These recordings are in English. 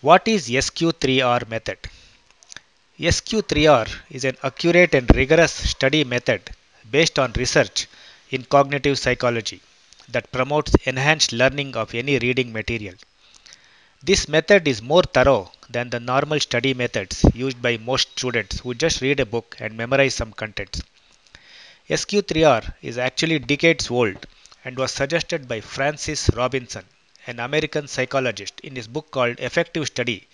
What is SQ3R method? SQ3R is an accurate and rigorous study method based on research in cognitive psychology that promotes enhanced learning of any reading material. This method is more thorough than the normal study methods used by most students who just read a book and memorize some contents. SQ3R is actually decades old and was suggested by Francis Robinson, an American psychologist, in his book called Effective Study,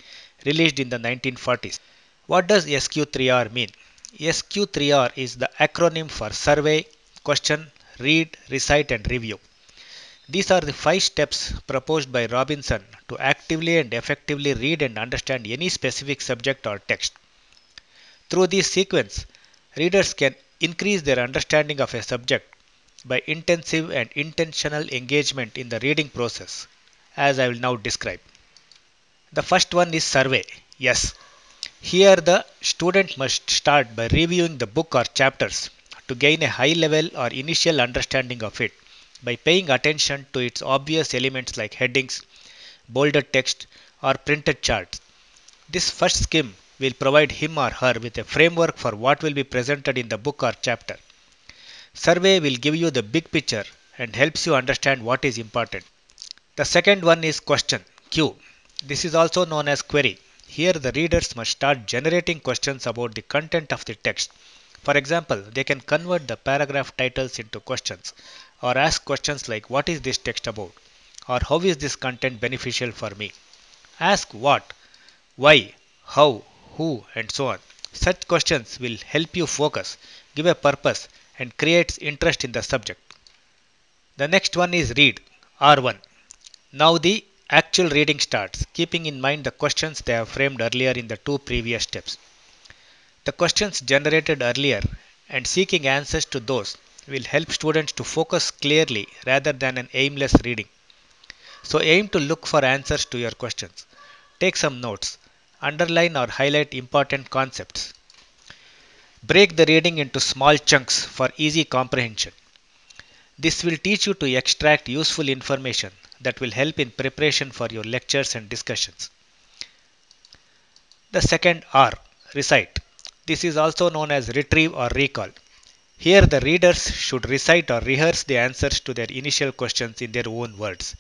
released in the 1940s. What does SQ3R mean? SQ3R is the acronym for Survey, Question, Read, Recite, and Review. These are the five steps proposed by Robinson to actively and effectively read and understand any specific subject or text. Through this sequence, readers can increase their understanding of a subject by intensive and intentional engagement in the reading process, as I will now describe. The first one is survey. Yes, here the student must start by reviewing the book or chapters to gain a high level or initial understanding of it by paying attention to its obvious elements like headings, bolded text, or printed charts. This first skim will provide him or her with a framework for what will be presented in the book or chapter. Survey will give you the big picture and helps you understand what is important. The second one is question, Q. This is also known as query. Here the readers must start generating questions about the content of the text. For example, they can convert the paragraph titles into questions or ask questions like what is this text about or how is this content beneficial for me. Ask what, why, how, who and so on. Such questions will help you focus, give a purpose and creates interest in the subject. The next one is read R1. Now the actual reading starts, keeping in mind the questions they have framed earlier in the two previous steps. The questions generated earlier and seeking answers to those will help students to focus clearly rather than an aimless reading. So aim to look for answers to your questions. Take some notes. Underline or highlight important concepts. Break the reading into small chunks for easy comprehension. This will teach you to extract useful information that will help in preparation for your lectures and discussions. The second R, recite. This is also known as retrieve or recall. Here the readers should recite or rehearse the answers to their initial questions in their own words.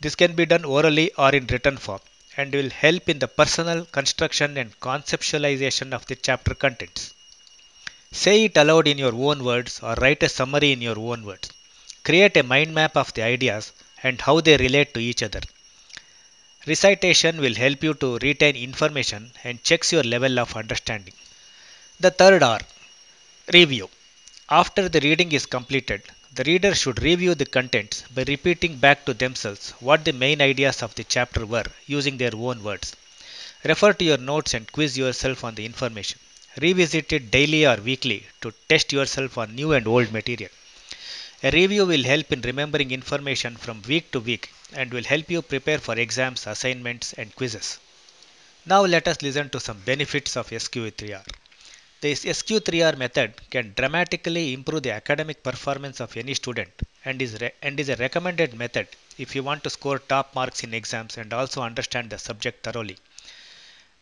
This can be done orally or in written form and will help in the personal construction and conceptualization of the chapter contents. Say it aloud in your own words or write a summary in your own words. Create a mind map of the ideas and how they relate to each other. Recitation will help you to retain information and checks your level of understanding. The third R, review. After the reading is completed, the reader should review the contents by repeating back to themselves what the main ideas of the chapter were using their own words. Refer to your notes and quiz yourself on the information. Revisit it daily or weekly to test yourself on new and old material. A review will help in remembering information from week to week and will help you prepare for exams, assignments, and quizzes. Now let us listen to some benefits of SQ3R. This SQ3R method can dramatically improve the academic performance of any student and is, and is a recommended method if you want to score top marks in exams and also understand the subject thoroughly.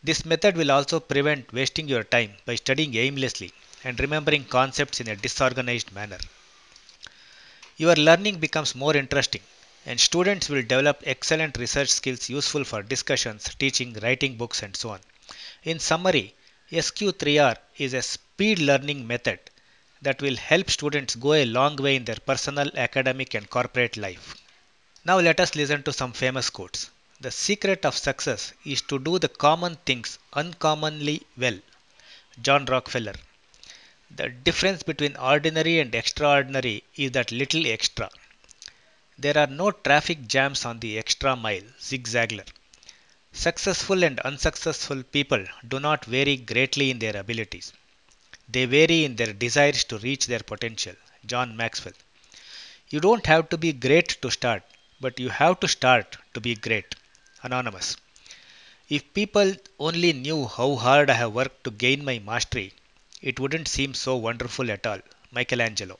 This method will also prevent wasting your time by studying aimlessly and remembering concepts in a disorganized manner. Your learning becomes more interesting and students will develop excellent research skills useful for discussions, teaching, writing books and so on. In summary, SQ3R is a speed learning method that will help students go a long way in their personal, academic and corporate life. Now let us listen to some famous quotes. The secret of success is to do the common things uncommonly well. John Rockefeller. The difference between ordinary and extraordinary is that little extra. There are no traffic jams on the extra mile. Zig Ziglar. Successful and unsuccessful people do not vary greatly in their abilities. They vary in their desires to reach their potential. John Maxwell. You don't have to be great to start, but you have to start to be great. Anonymous. If people only knew how hard I have worked to gain my mastery, it wouldn't seem so wonderful at all. Michelangelo.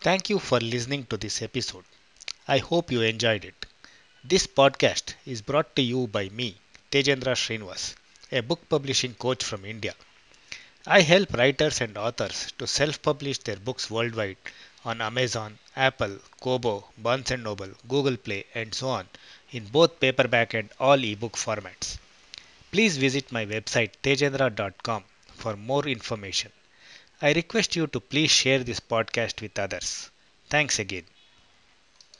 Thank you for listening to this episode. I hope you enjoyed it. This podcast is brought to you by me, Tejendra Srinivas, a book publishing coach from India. I help writers and authors to self publish their books worldwide on Amazon, Apple, Kobo, Barnes & Noble, Google Play, and so on in both paperback and all ebook formats. Please visit my website tejendra.com for more information. I request you to please share this podcast with others. Thanks again.